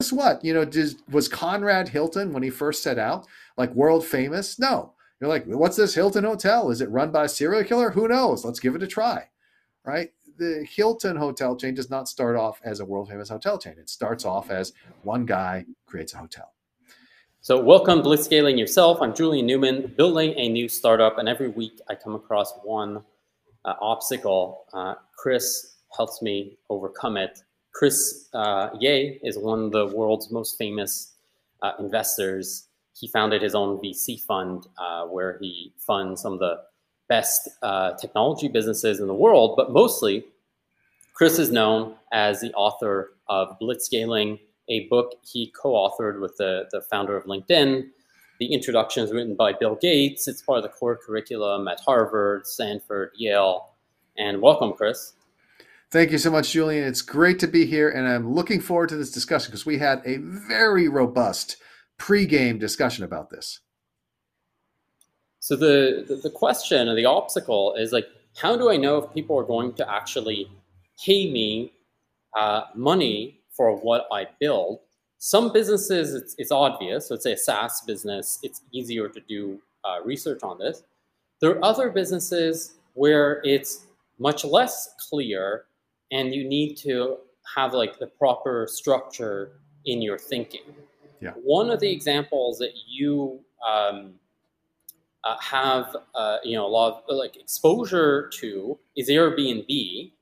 guess what? You know, did, was Conrad Hilton when he first set out like world famous? No. You're like, what's this Hilton hotel? Is it run by a serial killer? Who knows? Let's give it a try, right? The Hilton hotel chain does not start off as a world famous hotel chain. It starts off as one guy creates a hotel. So, welcome Blitzscaling yourself. I'm Julien Newman, building a new startup, and every week I come across one uh, obstacle. Uh, Chris helps me overcome it. Chris uh, Yeh is one of the world's most famous uh, investors. He founded his own VC fund uh, where he funds some of the best uh, technology businesses in the world, but mostly Chris is known as the author of Blitzscaling, a book he co-authored with the, the founder of LinkedIn. The introduction is written by Bill Gates. It's part of the core curriculum at Harvard, Stanford, Yale. And welcome, Chris. Thank you so much, Julien. It's great to be here, and I'm looking forward to this discussion because we had a very robust pre-game discussion about this. So the, the, the question or the obstacle is like, how do I know if people are going to actually pay me uh, money for what I build? Some businesses, it's, it's obvious. So let's say a SaaS business, it's easier to do uh, research on this. There are other businesses where it's much less clear and you need to have like the proper structure in your thinking. Yeah. One of the examples that you um, uh, have, uh, you know, a lot of like exposure to is Airbnb.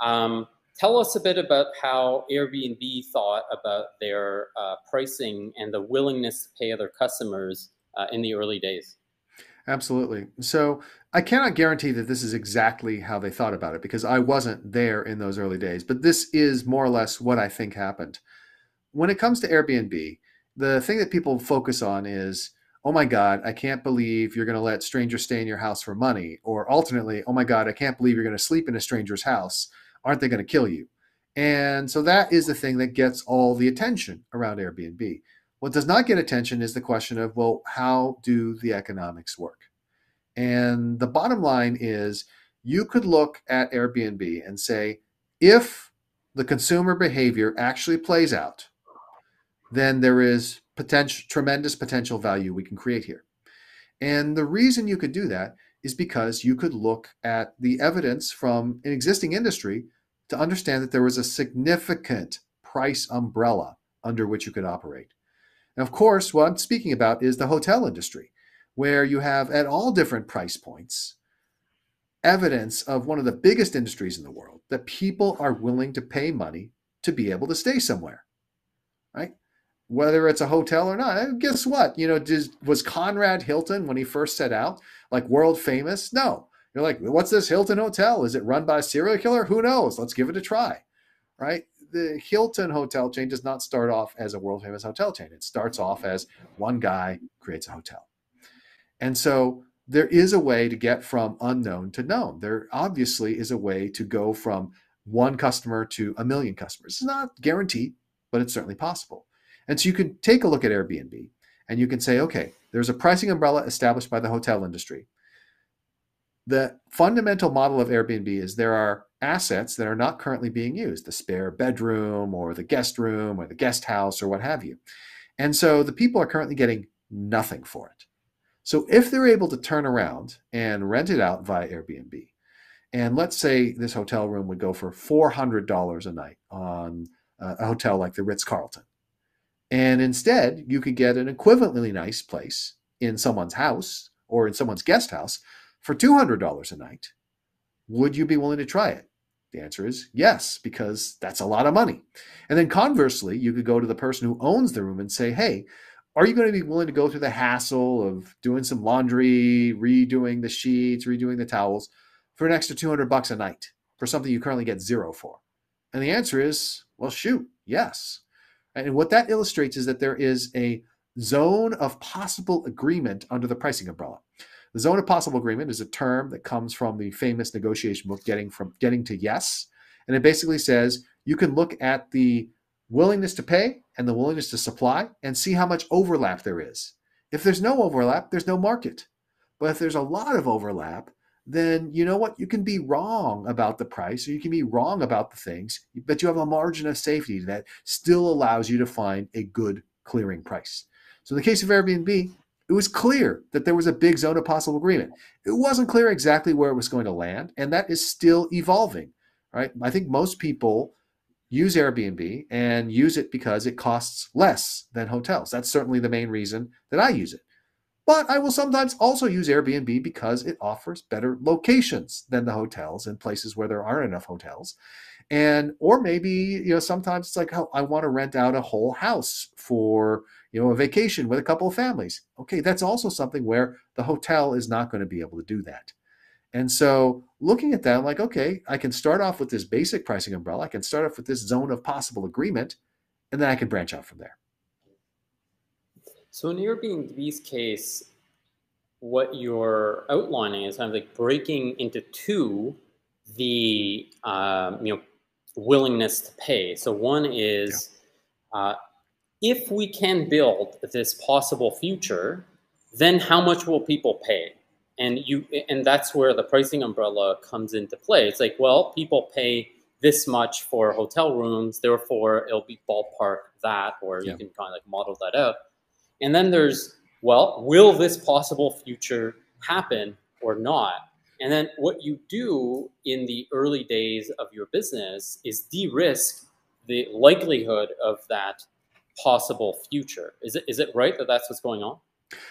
Um, tell us a bit about how Airbnb thought about their uh, pricing and the willingness to pay other customers uh, in the early days. Absolutely. So I cannot guarantee that this is exactly how they thought about it because I wasn't there in those early days, but this is more or less what I think happened. When it comes to Airbnb, the thing that people focus on is, oh my God, I can't believe you're going to let strangers stay in your house for money. Or alternately, oh my God, I can't believe you're going to sleep in a stranger's house. Aren't they going to kill you? And so that is the thing that gets all the attention around Airbnb. What does not get attention is the question of, well, how do the economics work? And the bottom line is you could look at Airbnb and say, if the consumer behavior actually plays out, then there is potential tremendous potential value we can create here. And the reason you could do that is because you could look at the evidence from an existing industry to understand that there was a significant price umbrella under which you could operate. And of course, what I'm speaking about is the hotel industry, where you have at all different price points evidence of one of the biggest industries in the world that people are willing to pay money to be able to stay somewhere, right? Whether it's a hotel or not. Guess what? You know, did, was Conrad Hilton when he first set out like world famous? No. You're like, what's this Hilton hotel? Is it run by a serial killer? Who knows? Let's give it a try, right? the Hilton hotel chain does not start off as a world famous hotel chain. It starts off as one guy creates a hotel. And so there is a way to get from unknown to known. There obviously is a way to go from one customer to a million customers. It's not guaranteed, but it's certainly possible. And so you can take a look at Airbnb and you can say, okay, there's a pricing umbrella established by the hotel industry. The fundamental model of Airbnb is there are assets that are not currently being used the spare bedroom or the guest room or the guest house or what have you. And so the people are currently getting nothing for it. So if they're able to turn around and rent it out via Airbnb, and let's say this hotel room would go for $400 a night on a hotel like the Ritz Carlton. And instead, you could get an equivalently nice place in someone's house or in someone's guest house for $200 a night. Would you be willing to try it? The answer is yes, because that's a lot of money. And then conversely, you could go to the person who owns the room and say, hey, are you going to be willing to go through the hassle of doing some laundry, redoing the sheets, redoing the towels for an extra 200 bucks a night for something you currently get zero for? And the answer is, well, shoot, yes. And what that illustrates is that there is a zone of possible agreement under the pricing umbrella. The zone of possible agreement is a term that comes from the famous negotiation book, Getting from Getting to Yes, and it basically says you can look at the willingness to pay and the willingness to supply and see how much overlap there is. If there's no overlap, there's no market. But if there's a lot of overlap, then you know what? You can be wrong about the price or you can be wrong about the things, but you have a margin of safety that still allows you to find a good clearing price. So in the case of Airbnb, it was clear that there was a big zone of possible agreement. It wasn't clear exactly where it was going to land, and that is still evolving, right? I think most people use Airbnb and use it because it costs less than hotels. That's certainly the main reason that I use it. But I will sometimes also use Airbnb because it offers better locations than the hotels in places where there aren't enough hotels. And or maybe, you know, sometimes it's like, oh, I want to rent out a whole house for, you know, a vacation with a couple of families. Okay, that's also something where the hotel is not going to be able to do that. And so looking at that, I'm like, okay, I can start off with this basic pricing umbrella. I can start off with this zone of possible agreement, and then I can branch out from there. So in Airbnb's case, what you're outlining is kind of like breaking into two the um, you know willingness to pay. So one is yeah. uh, if we can build this possible future, then how much will people pay? And you and that's where the pricing umbrella comes into play. It's like, well, people pay this much for hotel rooms, therefore it'll be ballpark that, or yeah. you can kind of like model that out. And then there's, well, will this possible future happen or not? And then what you do in the early days of your business is de risk the likelihood of that possible future. Is it, is it right that that's what's going on?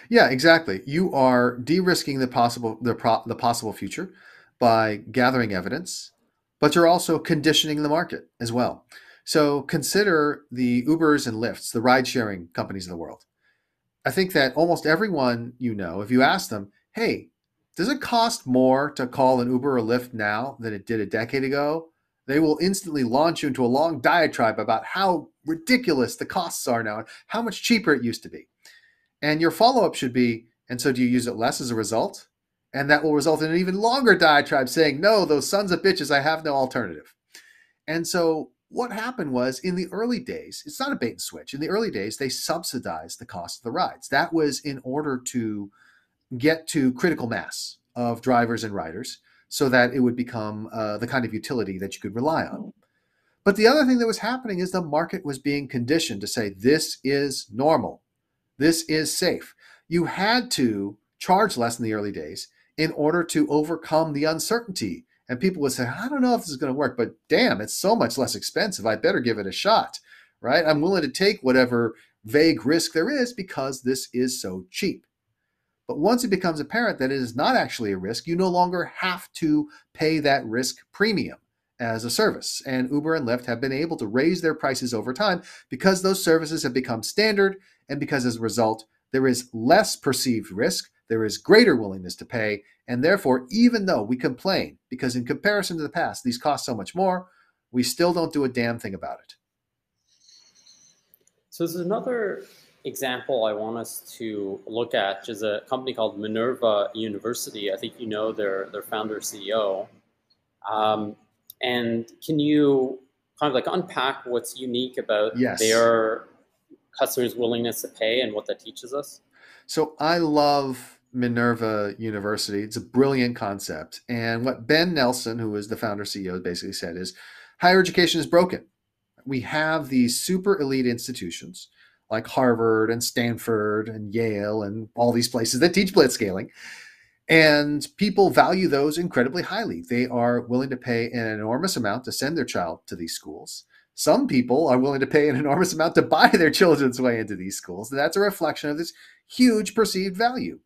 Yeah, exactly. You are de-risking the possible the, pro, the possible future by gathering evidence, but you're also conditioning the market as well. So consider the Ubers and Lyfts, the ride-sharing companies of the world. I think that almost everyone you know, if you ask them, hey, does it cost more to call an Uber or Lyft now than it did a decade ago? They will instantly launch you into a long diatribe about how ridiculous the costs are now and how much cheaper it used to be. And your follow up should be, and so do you use it less as a result? And that will result in an even longer diatribe saying, no, those sons of bitches, I have no alternative. And so what happened was in the early days, it's not a bait and switch. In the early days, they subsidized the cost of the rides. That was in order to get to critical mass of drivers and riders so that it would become uh, the kind of utility that you could rely on. But the other thing that was happening is the market was being conditioned to say, this is normal, this is safe. You had to charge less in the early days in order to overcome the uncertainty and people would say, I don't know if this is going to work, but damn, it's so much less expensive. I better give it a shot, right? I'm willing to take whatever vague risk there is because this is so cheap. But once it becomes apparent that it is not actually a risk, you no longer have to pay that risk premium as a service. And Uber and Lyft have been able to raise their prices over time because those services have become standard and because as a result, there is less perceived risk there is greater willingness to pay. And therefore, even though we complain, because in comparison to the past, these cost so much more, we still don't do a damn thing about it. So, there's another example I want us to look at, which is a company called Minerva University. I think you know their, their founder CEO. Um, and can you kind of like unpack what's unique about yes. their customers' willingness to pay and what that teaches us? So I love Minerva University. It's a brilliant concept. And what Ben Nelson, who is the founder CEO, basically said is higher education is broken. We have these super elite institutions like Harvard and Stanford and Yale and all these places that teach blitzscaling. And people value those incredibly highly. They are willing to pay an enormous amount to send their child to these schools. Some people are willing to pay an enormous amount to buy their children's way into these schools. And that's a reflection of this huge perceived value.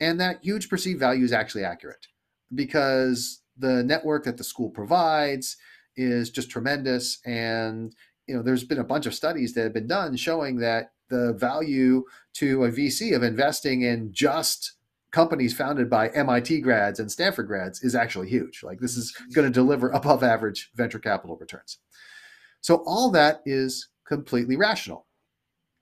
And that huge perceived value is actually accurate because the network that the school provides is just tremendous. And you know, there's been a bunch of studies that have been done showing that the value to a VC of investing in just companies founded by MIT grads and Stanford grads is actually huge. Like this is going to deliver above average venture capital returns. So all that is completely rational.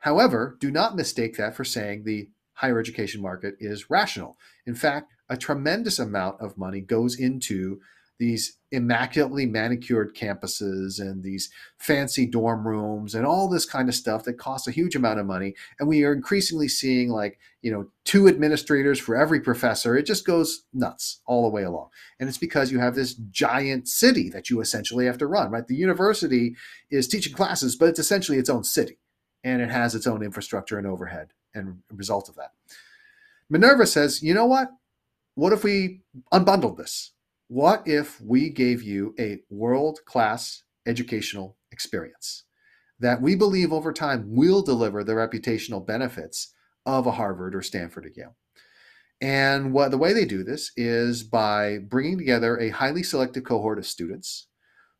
However, do not mistake that for saying the higher education market is rational. In fact, a tremendous amount of money goes into these immaculately manicured campuses and these fancy dorm rooms and all this kind of stuff that costs a huge amount of money. And we are increasingly seeing like, you know, two administrators for every professor. It just goes nuts all the way along. And it's because you have this giant city that you essentially have to run, right? The university is teaching classes, but it's essentially its own city and it has its own infrastructure and overhead and result of that. Minerva says, you know what? What if we unbundled this? What if we gave you a world class educational experience that we believe over time will deliver the reputational benefits of a Harvard or Stanford or Yale? And what the way they do this is by bringing together a highly selected cohort of students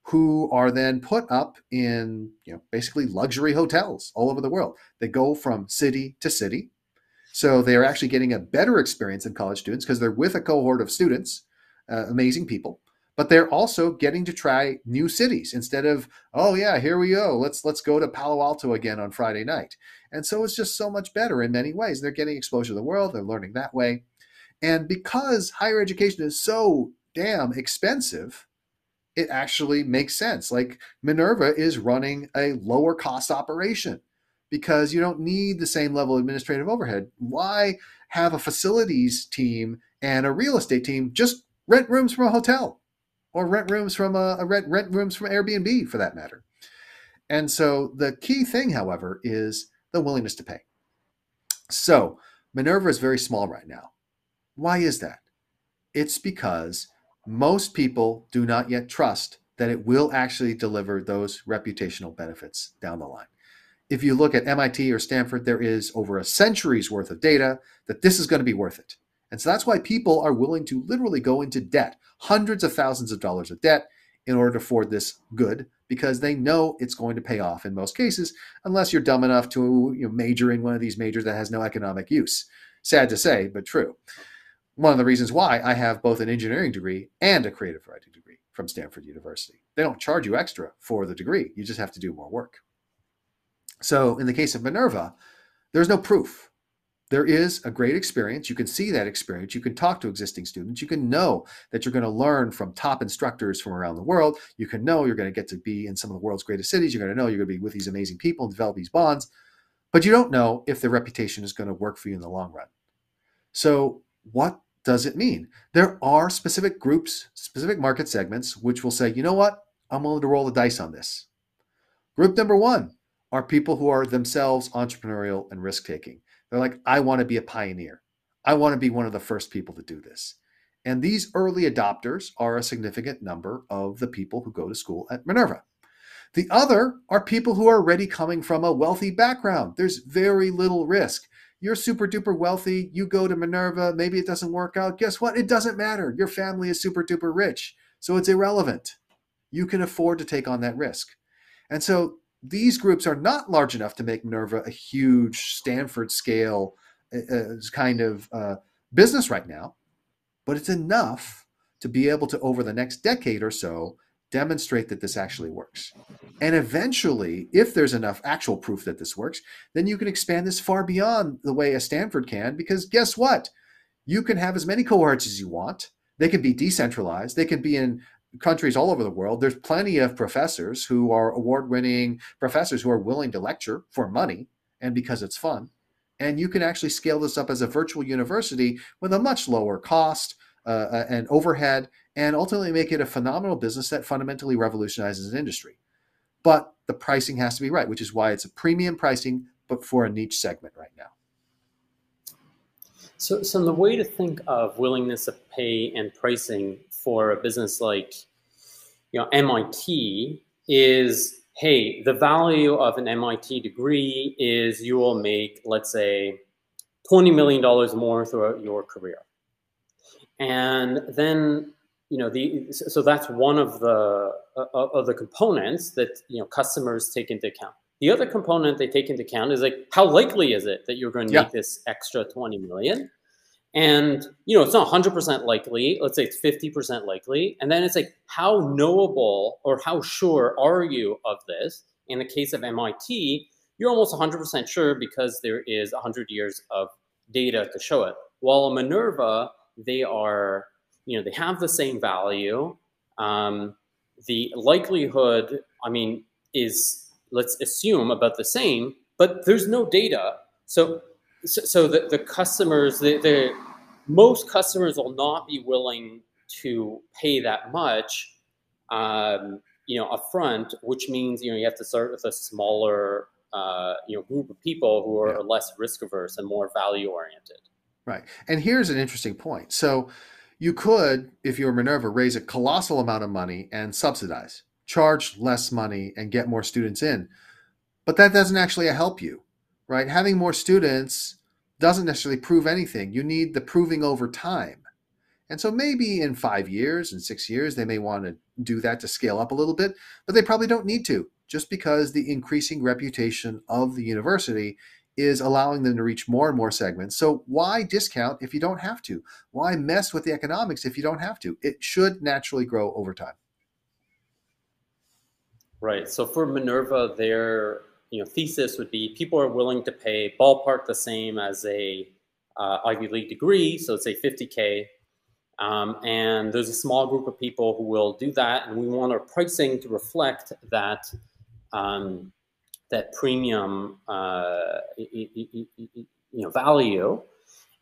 who are then put up in you know basically luxury hotels all over the world. They go from city to city. So they are actually getting a better experience than college students because they're with a cohort of students uh, amazing people. But they're also getting to try new cities instead of oh yeah here we go. Let's let's go to palo alto again on friday night. And so it's just so much better in many ways. They're getting exposure to the world. They're learning that way. And because higher education is so damn expensive it actually makes sense. Like minerva is running a lower cost operation because you don't need the same level of administrative overhead. Why have a facilities team and a real estate team just rent rooms from a hotel or rent rooms from a, a rent rent rooms from Airbnb for that matter. And so the key thing, however, is the willingness to pay. So Minerva is very small right now. Why is that? It's because most people do not yet trust that it will actually deliver those reputational benefits down the line. If you look at MIT or Stanford, there is over a century's worth of data that this is going to be worth it. And so that's why people are willing to literally go into debt, hundreds of thousands of dollars of debt, in order to afford this good because they know it's going to pay off in most cases, unless you're dumb enough to you know, major in one of these majors that has no economic use. Sad to say, but true. One of the reasons why I have both an engineering degree and a creative writing degree from Stanford University. They don't charge you extra for the degree, you just have to do more work. So in the case of Minerva, there's no proof there is a great experience. You can see that experience. You can talk to existing students. You can know that you're going to learn from top instructors from around the world. You can know you're going to get to be in some of the world's greatest cities. You're going to know you're going to be with these amazing people and develop these bonds. But you don't know if the reputation is going to work for you in the long run. So, what does it mean? There are specific groups, specific market segments, which will say, you know what? I'm willing to roll the dice on this. Group number one are people who are themselves entrepreneurial and risk taking. They're like, I want to be a pioneer. I want to be one of the first people to do this. And these early adopters are a significant number of the people who go to school at Minerva. The other are people who are already coming from a wealthy background. There's very little risk. You're super duper wealthy. You go to Minerva. Maybe it doesn't work out. Guess what? It doesn't matter. Your family is super duper rich. So it's irrelevant. You can afford to take on that risk. And so these groups are not large enough to make Minerva a huge Stanford scale uh, uh, kind of uh, business right now, but it's enough to be able to, over the next decade or so, demonstrate that this actually works. And eventually, if there's enough actual proof that this works, then you can expand this far beyond the way a Stanford can, because guess what? You can have as many cohorts as you want. They can be decentralized. They can be in countries all over the world, there's plenty of professors who are award winning professors who are willing to lecture for money and because it's fun. And you can actually scale this up as a virtual university with a much lower cost uh, uh and overhead, and ultimately make it a phenomenal business that fundamentally revolutionizes an industry. But the pricing has to be right, which is why it's a premium pricing, but for a niche segment right now. So, so the way to think of willingness of pay and pricing for a business like you know MIT is hey the value of an MIT degree is you will make let's say 20 million dollars more throughout your career. And then you know the so that's one of the uh, of the components that you know customers take into account. The other component they take into account is like how likely is it that you're going to yeah. make this extra 20 million and you know, it's not 100% likely. Let's say it's 50% likely. And then it's like, how knowable or how sure are you of this? In the case of MIT, you're almost 100% sure because there is 100 years of data to show it. While Minerva, they are, you know, they have the same value. um, the likelihood, I mean, is let's assume about the same, but there's no data. So, so, so the, the customers, the, the most customers will not be willing to pay that much, um, you know, upfront, which means you know you have to start with a smaller, uh, you know, group of people who are yeah. less risk averse and more value oriented. Right, and here's an interesting point. So you could, if you were Minerva, raise a colossal amount of money and subsidize, charge less money and get more students in. But that doesn't actually help you, right? Having more students doesn't necessarily prove anything. You need the proving over time. And so maybe in five years and six years, they may want to do that to scale up a little bit, but they probably don't need to, just because the increasing reputation of the university is allowing them to reach more and more segments. So why discount if you don't have to? Why mess with the economics if you don't have to? It should naturally grow over time. Right. So for Minerva, their you know thesis would be people are willing to pay ballpark the same as a uh, Ivy League degree, so say 50k, um, and there's a small group of people who will do that, and we want our pricing to reflect that um, that premium uh, you know value,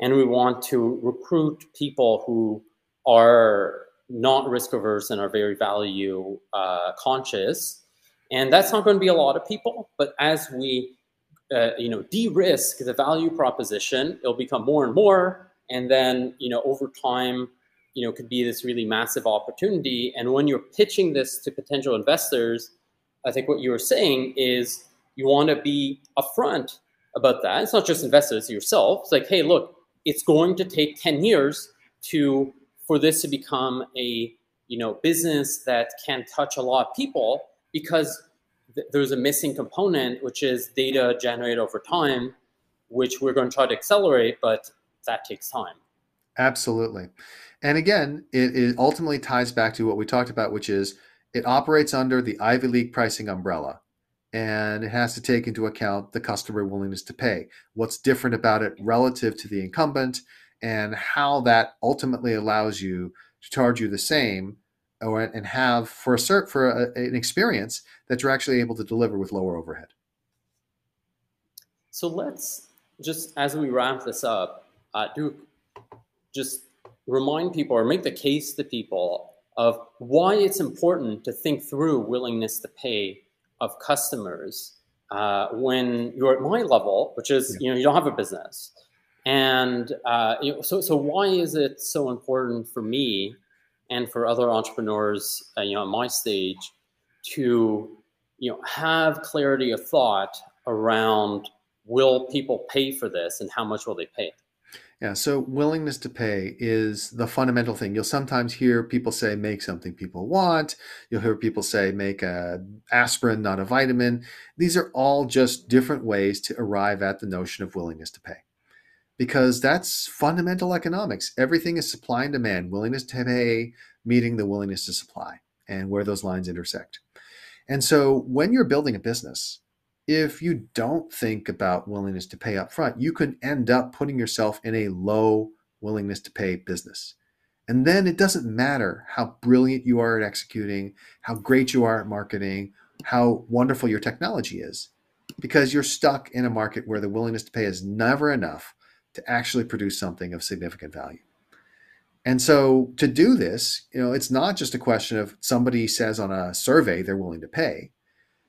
and we want to recruit people who are not risk averse and are very value uh, conscious. And that's not going to be a lot of people, but as we uh, you know de-risk the value proposition, it'll become more and more, and then you know over time you know could be this really massive opportunity. And when you're pitching this to potential investors, I think what you were saying is you want to be upfront about that. It's not just investors yourself. It's like, hey, look, it's going to take 10 years to for this to become a you know business that can touch a lot of people because th- there's a missing component which is data generated over time which we're going to try to accelerate but that takes time absolutely and again it, it ultimately ties back to what we talked about which is it operates under the ivy league pricing umbrella and it has to take into account the customer willingness to pay. What's different about it relative to the incumbent, and how that ultimately allows you to charge you the same, or and have for a cert for a, an experience that you're actually able to deliver with lower overhead. So let's just as we wrap this up, uh, do just remind people or make the case to people of why it's important to think through willingness to pay of customers uh, when you're at my level, which is yeah. you know you don't have a business, and uh, you know, so so why is it so important for me and for other entrepreneurs, uh, you know, at my stage, to you know have clarity of thought around will people pay for this and how much will they pay? Yeah, so willingness to pay is the fundamental thing. You'll sometimes hear people say make something people want. You'll hear people say make a aspirin, not a vitamin. These are all just different ways to arrive at the notion of willingness to pay. Because that's fundamental economics. Everything is supply and demand, willingness to pay meeting the willingness to supply and where those lines intersect. And so when you're building a business, if you don't think about willingness to pay up front, you can end up putting yourself in a low willingness to pay business. And then it doesn't matter how brilliant you are at executing, how great you are at marketing, how wonderful your technology is, because you're stuck in a market where the willingness to pay is never enough to actually produce something of significant value. And so to do this, you know, it's not just a question of somebody says on a survey they're willing to pay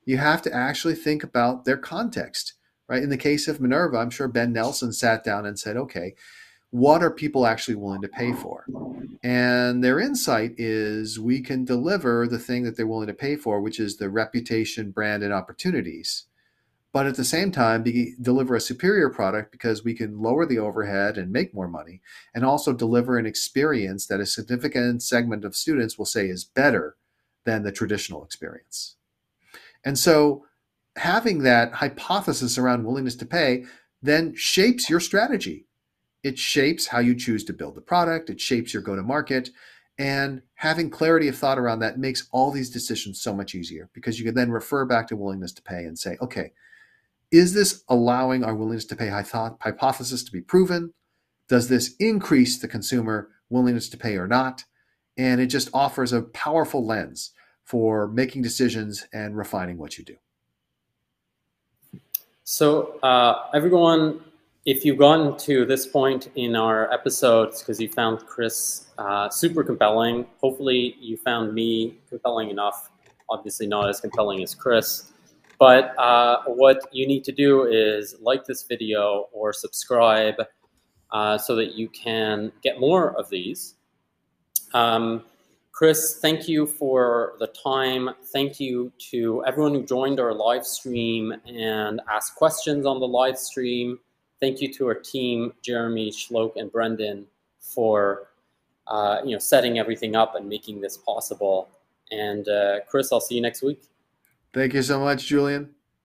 you have to actually think about their context, right? In the case of Minerva, I'm sure Ben Nelson sat down and said, okay, what are people actually willing to pay for? And their insight is we can deliver the thing that they're willing to pay for, which is the reputation, brand, and opportunities. But at the same time, be, deliver a superior product because we can lower the overhead and make more money, and also deliver an experience that a significant segment of students will say is better than the traditional experience. And so having that hypothesis around willingness to pay then shapes your strategy. It shapes how you choose to build the product, it shapes your go to market. And having clarity of thought around that makes all these decisions so much easier because you can then refer back to willingness to pay and say, okay, is this allowing our willingness to pay hypothesis to be proven? Does this increase the consumer willingness to pay or not? and it just offers a powerful lens for making decisions and refining what you do. So, uh, everyone, if you've gotten to this point in our episodes because you found Chris uh, super compelling, hopefully you found me compelling enough. Obviously, not as compelling as Chris. But uh, what you need to do is like this video or subscribe uh, so that you can get more of these. Um, Chris, thank you for the time. Thank you to everyone who joined our live stream and asked questions on the live stream. Thank you to our team, Jeremy, Shlok, and Brendan, for uh, you know setting everything up and making this possible. And uh, Chris, I'll see you next week. Thank you so much, Julien.